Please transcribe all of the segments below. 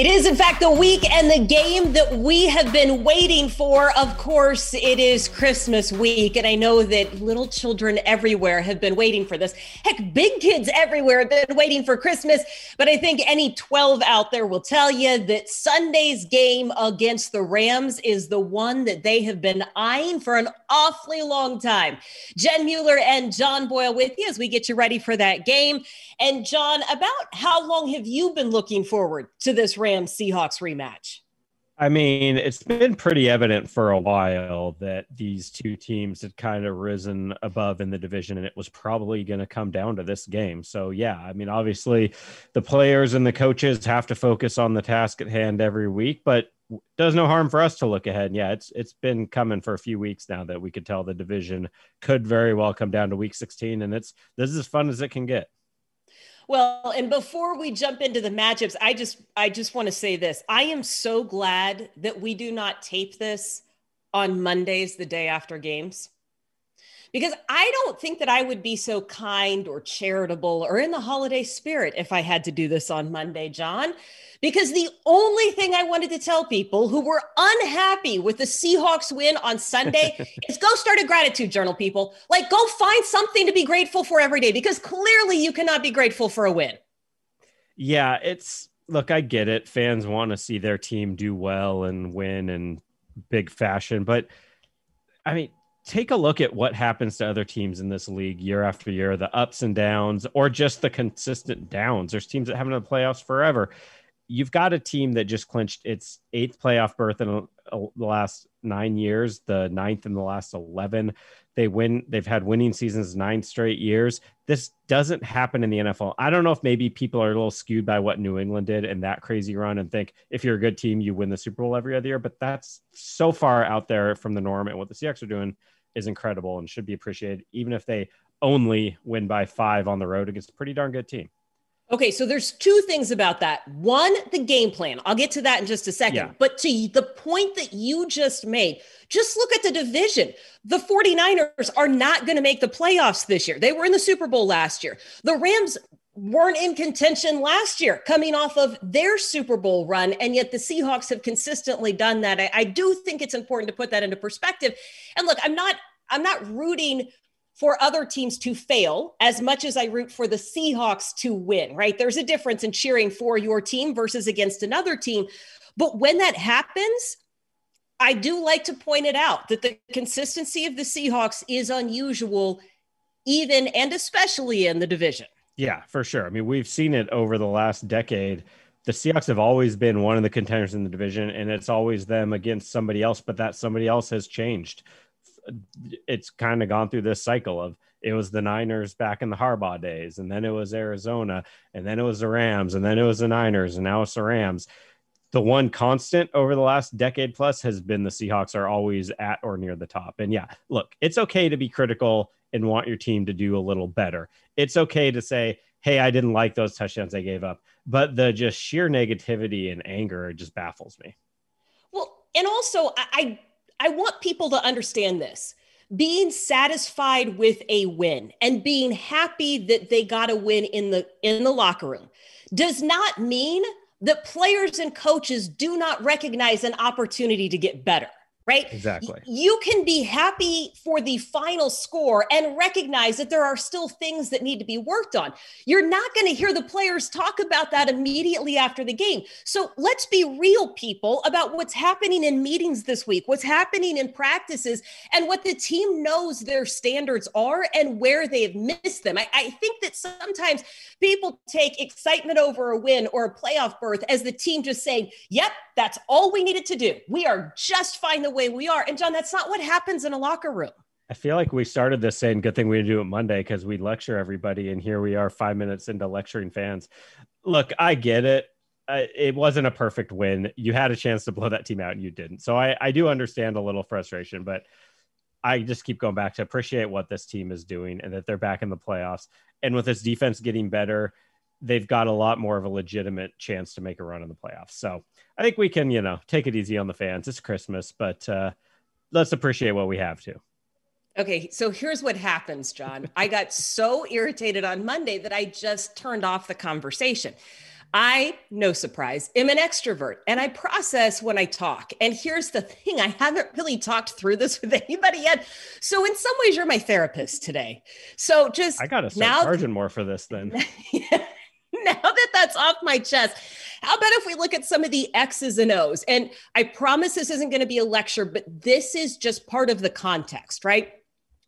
It is, in fact, the week and the game that we have been waiting for. Of course, it is Christmas week. And I know that little children everywhere have been waiting for this. Heck, big kids everywhere have been waiting for Christmas. But I think any 12 out there will tell you that Sunday's game against the Rams is the one that they have been eyeing for an awfully long time. Jen Mueller and John Boyle with you as we get you ready for that game. And John, about how long have you been looking forward to this Rams Seahawks rematch? I mean, it's been pretty evident for a while that these two teams had kind of risen above in the division, and it was probably going to come down to this game. So, yeah, I mean, obviously, the players and the coaches have to focus on the task at hand every week, but does no harm for us to look ahead. Yeah, it's it's been coming for a few weeks now that we could tell the division could very well come down to week 16, and it's this is as fun as it can get. Well, and before we jump into the matchups, I just I just want to say this. I am so glad that we do not tape this on Mondays the day after games. Because I don't think that I would be so kind or charitable or in the holiday spirit if I had to do this on Monday, John because the only thing I wanted to tell people who were unhappy with the Seahawks win on Sunday is go start a gratitude journal, people. Like, go find something to be grateful for every day because clearly you cannot be grateful for a win. Yeah, it's look, I get it. Fans want to see their team do well and win in big fashion, but I mean, take a look at what happens to other teams in this league year after year the ups and downs, or just the consistent downs. There's teams that haven't the playoffs forever you've got a team that just clinched its eighth playoff berth in the last nine years, the ninth in the last 11. They win, they've had winning seasons nine straight years. This doesn't happen in the NFL. I don't know if maybe people are a little skewed by what New England did in that crazy run and think if you're a good team, you win the Super Bowl every other year. But that's so far out there from the norm. And what the Seahawks are doing is incredible and should be appreciated, even if they only win by five on the road against a pretty darn good team. Okay, so there's two things about that. One, the game plan. I'll get to that in just a second. Yeah. But to the point that you just made, just look at the division. The 49ers are not going to make the playoffs this year. They were in the Super Bowl last year. The Rams weren't in contention last year, coming off of their Super Bowl run. And yet the Seahawks have consistently done that. I, I do think it's important to put that into perspective. And look, I'm not I'm not rooting for other teams to fail as much as I root for the Seahawks to win, right? There's a difference in cheering for your team versus against another team. But when that happens, I do like to point it out that the consistency of the Seahawks is unusual, even and especially in the division. Yeah, for sure. I mean, we've seen it over the last decade. The Seahawks have always been one of the contenders in the division, and it's always them against somebody else, but that somebody else has changed it's kind of gone through this cycle of it was the Niners back in the Harbaugh days, and then it was Arizona, and then it was the Rams, and then it was the Niners, and now it's the Rams. The one constant over the last decade plus has been the Seahawks are always at or near the top. And yeah, look, it's okay to be critical and want your team to do a little better. It's okay to say, hey, I didn't like those touchdowns they gave up. But the just sheer negativity and anger just baffles me. Well, and also, I I want people to understand this. Being satisfied with a win and being happy that they got a win in the in the locker room does not mean that players and coaches do not recognize an opportunity to get better right? Exactly. You can be happy for the final score and recognize that there are still things that need to be worked on. You're not going to hear the players talk about that immediately after the game. So let's be real, people, about what's happening in meetings this week, what's happening in practices, and what the team knows their standards are and where they've missed them. I, I think that sometimes people take excitement over a win or a playoff berth as the team just saying, yep, that's all we needed to do. We are just fine the way we are. And John, that's not what happens in a locker room. I feel like we started this saying, good thing we do it Monday because we lecture everybody. And here we are five minutes into lecturing fans. Look, I get it. uh, it wasn't a perfect win. You had a chance to blow that team out and you didn't. So I, I do understand a little frustration, but I just keep going back to appreciate what this team is doing and that they're back in the playoffs. And with this defense getting better, they've got a lot more of a legitimate chance to make a run in the playoffs. So I think we can, you know, take it easy on the fans. It's Christmas, but uh, let's appreciate what we have too. Okay, so here's what happens, John. I got so irritated on Monday that I just turned off the conversation. I, no surprise, am an extrovert and I process when I talk. And here's the thing I haven't really talked through this with anybody yet. So, in some ways, you're my therapist today. So, just I got to start now, charging more for this then. that that's off my chest, how about if we look at some of the X's and O's? And I promise this isn't going to be a lecture, but this is just part of the context, right?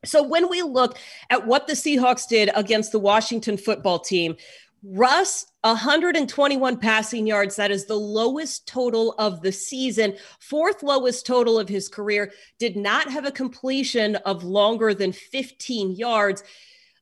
So when we look at what the Seahawks did against the Washington football team, Russ, 121 passing yards. That is the lowest total of the season, fourth lowest total of his career. Did not have a completion of longer than 15 yards.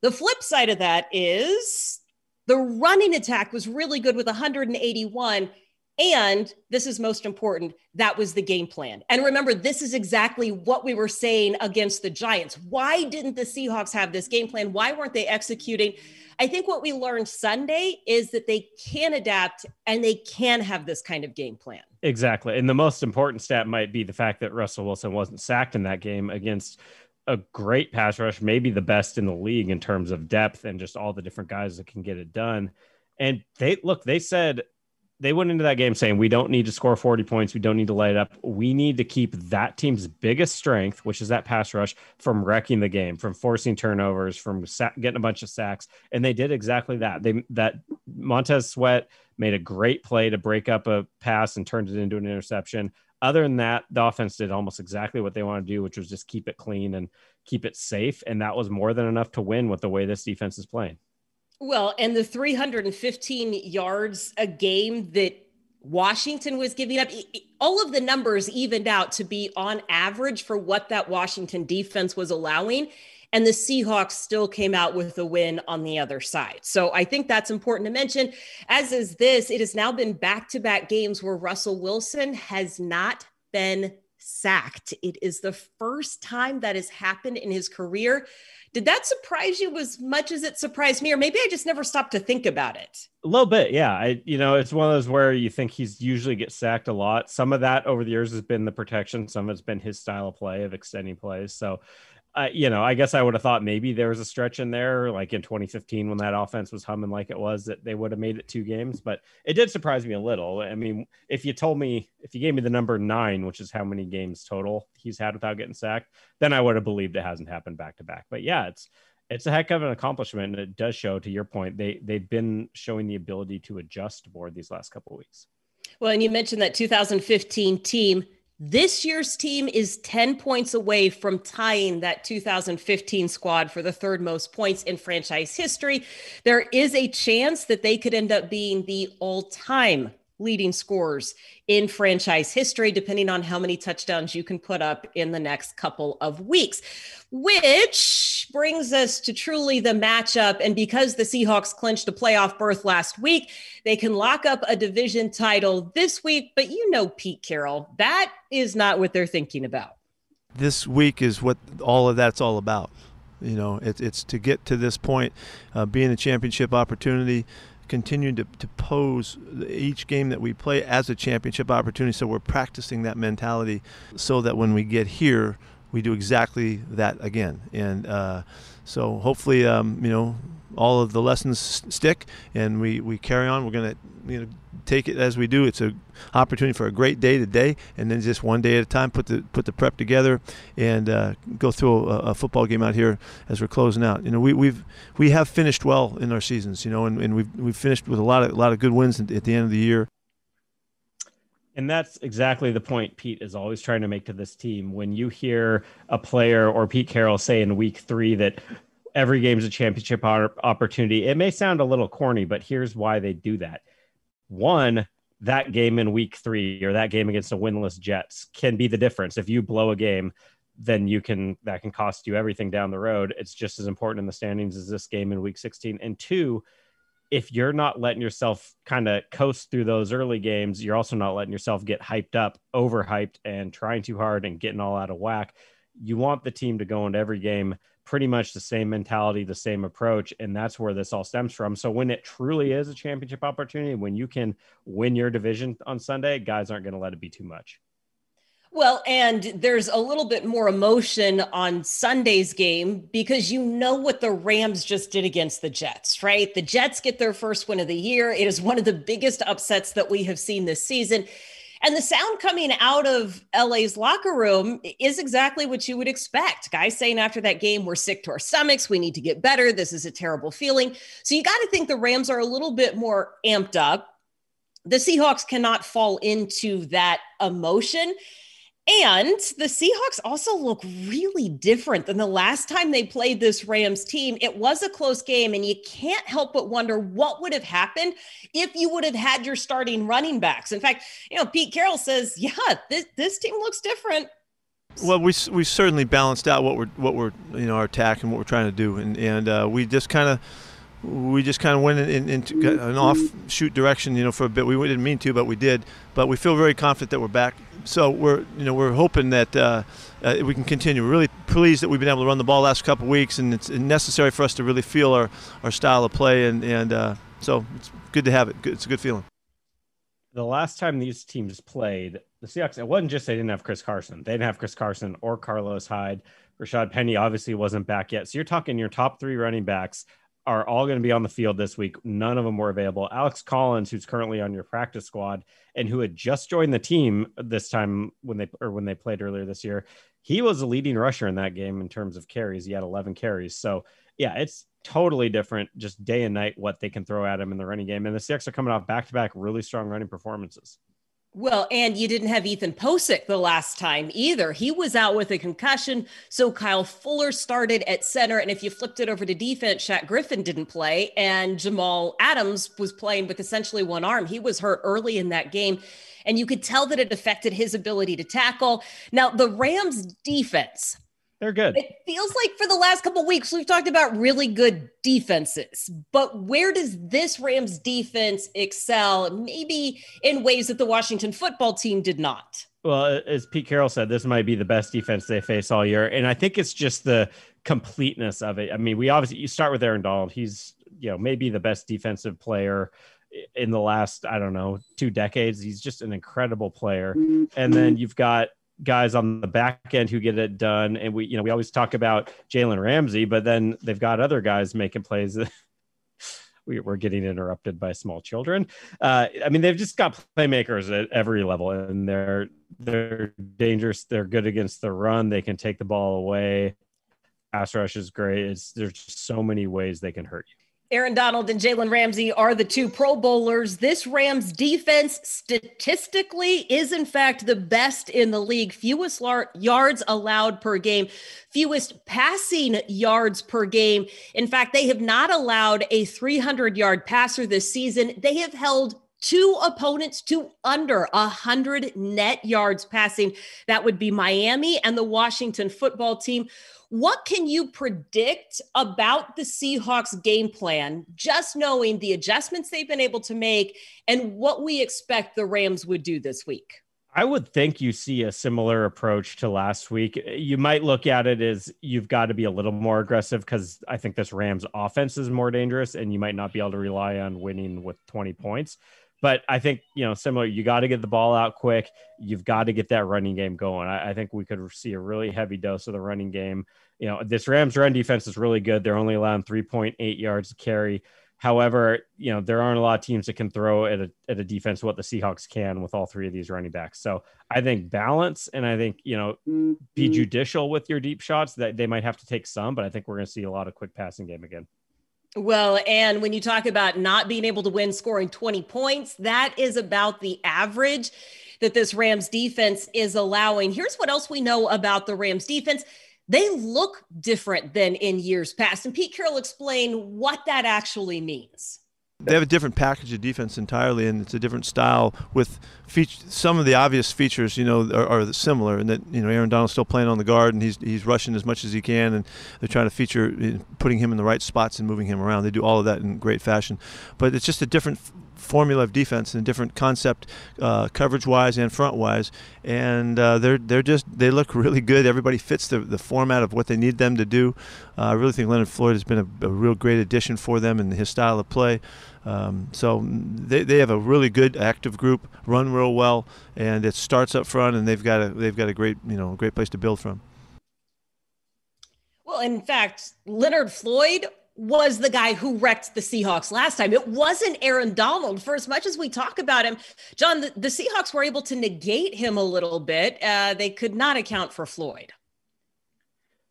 The flip side of that is the running attack was really good with 181. And this is most important, that was the game plan. And remember, this is exactly what we were saying against the Giants. Why didn't the Seahawks have this game plan? Why weren't they executing? I think what we learned Sunday is that they can adapt and they can have this kind of game plan. Exactly. And the most important stat might be the fact that Russell Wilson wasn't sacked in that game against a great pass rush, maybe the best in the league in terms of depth and just all the different guys that can get it done. And they look, they said they went into that game saying we don't need to score 40 points. We don't need to light up. We need to keep that team's biggest strength which is that pass rush from wrecking the game from forcing turnovers from sa- getting a bunch of sacks. And they did exactly that. They that montez sweat made a great play to break up a pass and turned it into an interception other than that the offense did almost exactly what they want to do which was just keep it clean and keep it safe and that was more than enough to win with the way this defense is playing well, and the 315 yards a game that Washington was giving up, all of the numbers evened out to be on average for what that Washington defense was allowing. And the Seahawks still came out with a win on the other side. So I think that's important to mention. As is this, it has now been back to back games where Russell Wilson has not been sacked. It is the first time that has happened in his career. Did that surprise you as much as it surprised me, or maybe I just never stopped to think about it? A little bit, yeah. I, you know, it's one of those where you think he's usually gets sacked a lot. Some of that over the years has been the protection. Some of it's been his style of play of extending plays. So uh, you know, I guess I would have thought maybe there was a stretch in there, like in 2015 when that offense was humming like it was, that they would have made it two games. But it did surprise me a little. I mean, if you told me, if you gave me the number nine, which is how many games total he's had without getting sacked, then I would have believed it hasn't happened back to back. But yeah, it's it's a heck of an accomplishment, and it does show. To your point, they they've been showing the ability to adjust more these last couple weeks. Well, and you mentioned that 2015 team this year's team is 10 points away from tying that 2015 squad for the third most points in franchise history. There is a chance that they could end up being the all time leading scorers in franchise history, depending on how many touchdowns you can put up in the next couple of weeks. Which brings us to truly the matchup. And because the Seahawks clinched a playoff berth last week, they can lock up a division title this week. But you know, Pete Carroll, that is not what they're thinking about. This week is what all of that's all about. You know, it, it's to get to this point, uh, being a championship opportunity, continue to, to pose each game that we play as a championship opportunity. So we're practicing that mentality so that when we get here, we do exactly that again. And uh, so hopefully, um, you know, all of the lessons stick and we, we carry on. We're going to you know take it as we do. It's an opportunity for a great day today, and then just one day at a time, put the put the prep together and uh, go through a, a, football game out here as we're closing out. You know, we, we've we have finished well in our seasons. You know, and, and we've we've finished with a lot of a lot of good wins at the end of the year. And that's exactly the point Pete is always trying to make to this team. When you hear a player or Pete Carroll say in week three that every game is a championship opportunity, it may sound a little corny, but here's why they do that one, that game in week three or that game against the winless Jets can be the difference. If you blow a game, then you can that can cost you everything down the road. It's just as important in the standings as this game in week 16. And two, if you're not letting yourself kind of coast through those early games, you're also not letting yourself get hyped up, overhyped, and trying too hard and getting all out of whack. You want the team to go into every game pretty much the same mentality, the same approach. And that's where this all stems from. So when it truly is a championship opportunity, when you can win your division on Sunday, guys aren't going to let it be too much. Well, and there's a little bit more emotion on Sunday's game because you know what the Rams just did against the Jets, right? The Jets get their first win of the year. It is one of the biggest upsets that we have seen this season. And the sound coming out of LA's locker room is exactly what you would expect. Guys saying after that game, we're sick to our stomachs. We need to get better. This is a terrible feeling. So you got to think the Rams are a little bit more amped up. The Seahawks cannot fall into that emotion. And the Seahawks also look really different than the last time they played this Rams team. It was a close game, and you can't help but wonder what would have happened if you would have had your starting running backs. In fact, you know, Pete Carroll says, "Yeah, this this team looks different." Well, we we certainly balanced out what we're what we're you know our attack and what we're trying to do, and and uh, we just kind of we just kind of went in, into an offshoot direction, you know, for a bit. We didn't mean to, but we did. But we feel very confident that we're back. So we're, you know, we're hoping that uh, uh, we can continue. We're really pleased that we've been able to run the ball last couple of weeks, and it's necessary for us to really feel our, our style of play. And, and uh, so it's good to have it. It's a good feeling. The last time these teams played, the Seahawks, it wasn't just they didn't have Chris Carson. They didn't have Chris Carson or Carlos Hyde. Rashaad Penny obviously wasn't back yet. So you're talking your top three running backs are all going to be on the field this week. None of them were available. Alex Collins, who's currently on your practice squad and who had just joined the team this time when they or when they played earlier this year, he was a leading rusher in that game in terms of carries. He had 11 carries. So yeah, it's totally different, just day and night what they can throw at him in the running game. And the Seahawks are coming off back to back really strong running performances. Well, and you didn't have Ethan Pocic the last time either. He was out with a concussion. So Kyle Fuller started at center. And if you flipped it over to defense, Shaq Griffin didn't play. And Jamal Adams was playing with essentially one arm. He was hurt early in that game. And you could tell that it affected his ability to tackle. Now, the Rams defense they're good. It feels like for the last couple weeks we've talked about really good defenses, but where does this Rams defense excel? Maybe in ways that the Washington football team did not. Well, as Pete Carroll said, this might be the best defense they face all year, and I think it's just the completeness of it. I mean, we obviously you start with Aaron Donald. He's you know maybe the best defensive player in the last I don't know two decades. He's just an incredible player, mm-hmm. and then you've got guys on the back end who get it done. And we, you know, we always talk about Jalen Ramsey, but then they've got other guys making plays. we, are getting interrupted by small children. Uh, I mean, they've just got playmakers at every level, and they're they're dangerous. They're good against the run. They can take the ball away. Pass rush is great. It's there's just so many ways they can hurt you. Aaron Donald and Jalen Ramsey are the two Pro Bowlers. This Rams defense statistically is, in fact, the best in the league. Fewest yards allowed per game, fewest passing yards per game. In fact, they have not allowed a 300 yard passer this season. They have held two opponents to under 100 net yards passing. That would be Miami and the Washington football team. What can you predict about the Seahawks game plan, just knowing the adjustments they've been able to make and what we expect the Rams would do this week? I would think you see a similar approach to last week. You might look at it as you've got to be a little more aggressive because I think this Rams offense is more dangerous and you might not be able to rely on winning with 20 points. But I think, you know, similar, you got to get the ball out quick. You've got to get that running game going. I, I, think we could see a really heavy dose of the running game. You know, this Rams run defense is really good. They're only allowing 3.8 yards to carry. However, you know, there aren't a lot of teams that can throw at a, at a defense what the Seahawks can with all three of these running backs. So I think balance and I think, you know, be mm-hmm. judicial with your deep shots that they might have to take some, but I think we're going to see a lot of quick passing game again. Well, and when you talk about not being able to win scoring 20 points, that is about the average that this Rams defense is allowing. Here's what else we know about the Rams defense. They look different than in years past. And Pete Carroll explained what that actually means. They have a different package of defense entirely, and it's a different style with feature, some of the obvious features. You know, are, are, similar, and that you know Aaron Donald's still playing on the guard, and he's he's rushing as much as he can, and they're trying to feature putting him in the right spots and moving him around. They do all of that in great fashion, but it's just a different formula of defense and different concept, uh, coverage-wise and front-wise, and uh, they're they're just they look really good. Everybody fits the, the format of what they need them to do. Uh, I really think Leonard Floyd has been a, a, real great addition for them and his style of play. Um, so they, they have a really good active group, run real well, and it starts up front, and they've got a they've got a great you know great place to build from. Well, in fact, Leonard Floyd was the guy who wrecked the Seahawks last time. It wasn't Aaron Donald. For as much as we talk about him, John, the, the Seahawks were able to negate him a little bit. Uh, they could not account for Floyd.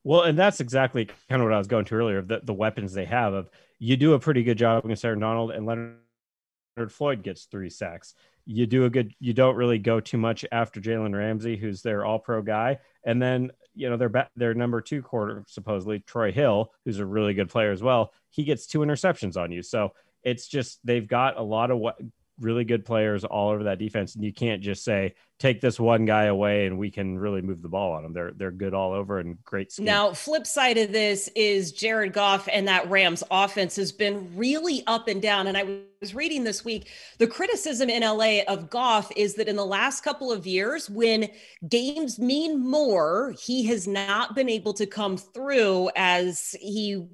Well, and that's exactly kind of what I was going to earlier. The, the weapons they have of you do a pretty good job against Aaron Donald, and Leonard Floyd gets three sacks. You do a good. You don't really go too much after Jalen Ramsey, who's their All Pro guy, and then you know their their number two quarter supposedly Troy Hill, who's a really good player as well. He gets two interceptions on you, so it's just they've got a lot of what really good players all over that defense, and you can't just say take this one guy away and we can really move the ball on them. They're they're good all over and great. Scheme. Now, flip side of this is Jared Goff and that Rams offense has been really up and down. And I was reading this week the criticism in LA of Goff is that in the last couple of years, when games mean more, he has not been able to come through as he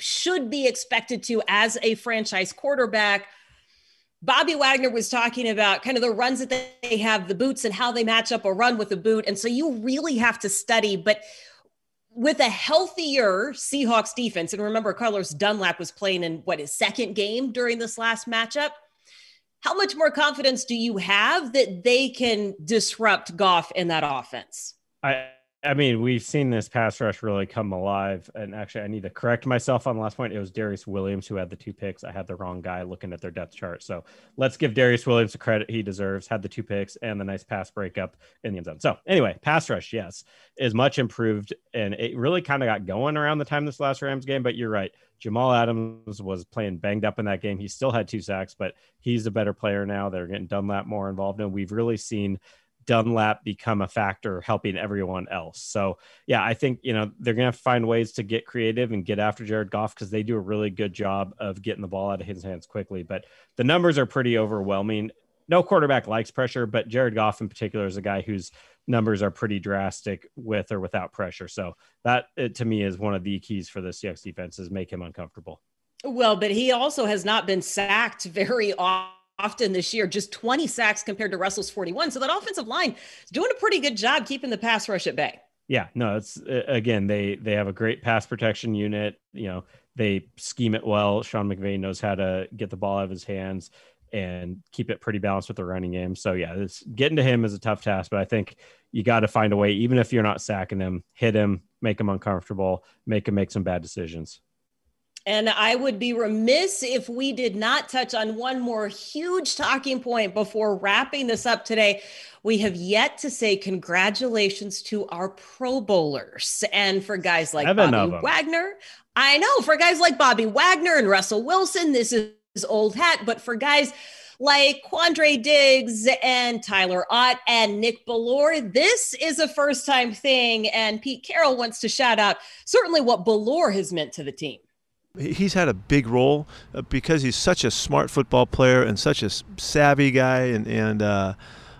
should be expected to as a franchise quarterback Bobby Wagner was talking about kind of the runs that they have, the boots, and how they match up a run with a boot. And so you really have to study. But with a healthier Seahawks defense, and remember, Carlos Dunlap was playing in what his second game during this last matchup. How much more confidence do you have that they can disrupt Goff in that offense? I I mean, we've seen this pass rush really come alive. And actually, I need to correct myself on the last point. It was Darious Williams who had the two picks. I had the wrong guy looking at their depth chart. So let's give Darious Williams the credit he deserves. Had the two picks and the nice pass breakup in the end zone. So anyway, pass rush, yes, is much improved. And it really kind of got going around the time this last Rams game. But you're right. Jamal Adams was playing banged up in that game. He still had two sacks, but he's a better player now. They're getting Dunlap more involved. And we've really seen Dunlap become a factor helping everyone else. So yeah, I think you know they're gonna find ways to get creative and get after Jared Goff because they do a really good job of getting the ball out of his hands quickly. But the numbers are pretty overwhelming. No quarterback likes pressure, but Jared Goff in particular is a guy whose numbers are pretty drastic with or without pressure. So that uh, to me is one of the keys for the Seahawks defense is make him uncomfortable. Well, but he also has not been sacked very often often this year, just 20 sacks compared to Russell's 41. So that offensive line is doing a pretty good job keeping the pass rush at bay. Yeah, no, it's again they they have a great pass protection unit. You know, they scheme it well. Sean McVay knows how to get the ball out of his hands and keep it pretty balanced with the running game. So yeah, it's getting to him is a tough task, but I think you got to find a way, even if you're not sacking him, hit him, make him uncomfortable, make him make some bad decisions. And I would be remiss if we did not touch on one more huge talking point before wrapping this up today. We have yet to say congratulations to our Pro Bowlers. And for guys like Seven Bobby Wagner, I know for guys like Bobby Wagner and Russell Wilson, this is old hat. But for guys like Quandre Diggs and Tyler Ott and Nick Bellore. This is a first time thing. And Pete Carroll wants to shout out certainly what Bellore has meant to the team he's had a big role uh, because he's such a smart football player and such a savvy guy and and uh,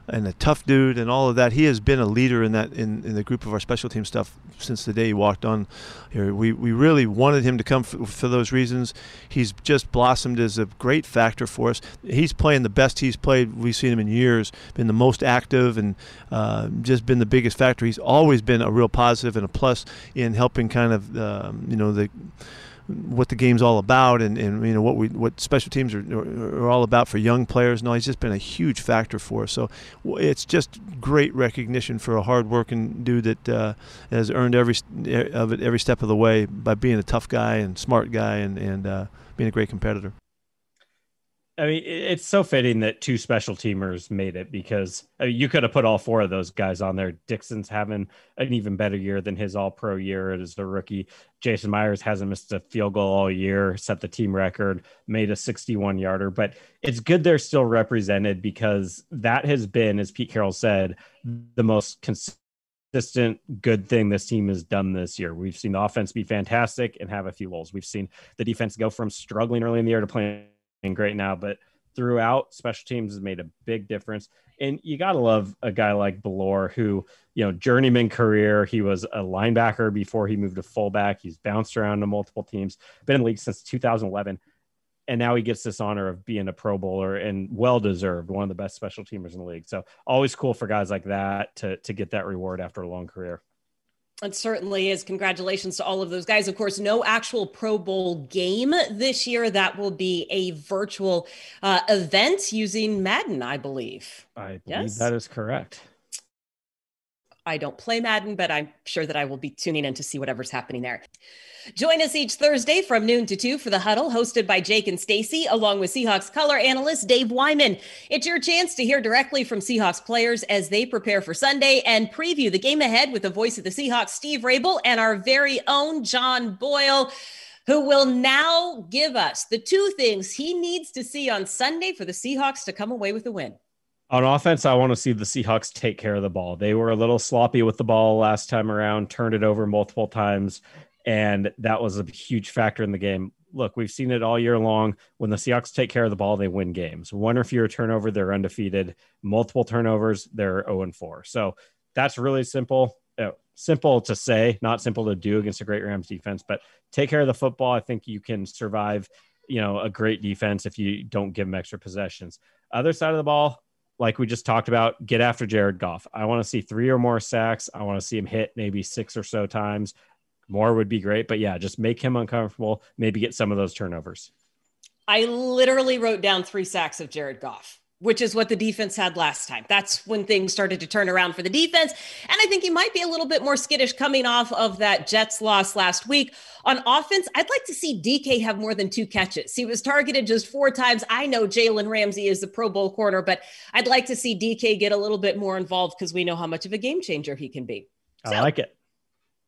and a tough dude and all of that. He has been a leader in that in, in the group of our special team stuff since the day he walked on here. We we really wanted him to come for, for those reasons. He's just blossomed as a great factor for us. He's playing the best he's played. We've seen him in years. Been the most active and uh, just been the biggest factor. He's always been a real positive and a plus in helping kind of um, you know the what the game's all about and, and you know what we what special teams are, are all about for young players. No, he's just been a huge factor for us. So it's just great recognition for a hard-working dude that uh, has earned every of it every step of the way by being a tough guy and smart guy and and uh, being a great competitor. I mean, it's so fitting that two special teamers made it because I mean, you could have put all four of those guys on there. Dickson's having an even better year than his all pro year as a rookie. Jason Myers hasn't missed a field goal all year, set the team record, made a 61 yarder. But it's good they're still represented because that has been, as Pete Carroll said, the most consistent good thing this team has done this year. We've seen the offense be fantastic and have a few holes. We've seen the defense go from struggling early in the year to playing great now, but throughout special teams has made a big difference. And you got to love a guy like Bellore, who, you know, journeyman career. He was a linebacker before he moved to fullback. He's bounced around to multiple teams, been in the league since 2011. And now he gets this honor of being a Pro Bowler and well deserved, one of the best special teamers in the league. So always cool for guys like that to, to get that reward after a long career. It certainly is. Congratulations to all of those guys. Of course, no actual Pro Bowl game this year. That will be a virtual uh, event using Madden, I believe. I believe yes? that is correct. I don't play Madden, but I'm sure that I will be tuning in to see whatever's happening there. Join us each Thursday from noon to 2 for the huddle, hosted by Jake and Stacy, along with Seahawks color analyst Dave Wyman. It's your chance to hear directly from Seahawks players as they prepare for Sunday and preview the game ahead with the voice of the Seahawks, Steve Raible and our very own John Boyle, who will now give us the two things he needs to see on Sunday for the Seahawks to come away with a win. On offense, I want to see the Seahawks take care of the ball. They were a little sloppy with the ball last time around, turned it over multiple times and that was a huge factor in the game. Look, we've seen it all year long. When the Seahawks take care of the ball, they win games. One or fewer turnover, they're undefeated. Multiple turnovers, they're 0 and 4. So that's really simple. Uh, simple to say, not simple to do against a great Rams defense, but take care of the football. I think you can survive, you know, a great defense if you don't give them extra possessions. Other side of the ball, like we just talked about, get after Jared Goff. I want to see three or more sacks. I want to see him hit maybe six or so times. More would be great, but yeah, just make him uncomfortable. Maybe get some of those turnovers. I literally wrote down three sacks of Jared Goff, which is what the defense had last time. That's when things started to turn around for the defense. And I think he might be a little bit more skittish coming off of that Jets loss last week. On offense, I'd like to see DK have more than two catches. He was targeted just four times. I know Jalen Ramsey is the Pro Bowl corner, but I'd like to see DK get a little bit more involved because we know how much of a game changer he can be. So, I like it.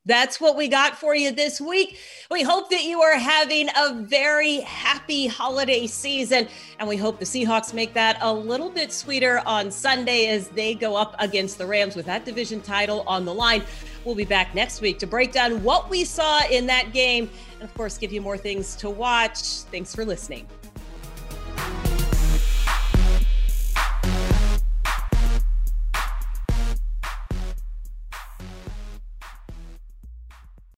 That's what we got for you this week. We hope that you are having a very happy holiday season, and we hope the Seahawks make that a little bit sweeter on Sunday as they go up against the Rams with that division title on the line. We'll be back next week to break down what we saw in that game and, of course, give you more things to watch. Thanks for listening.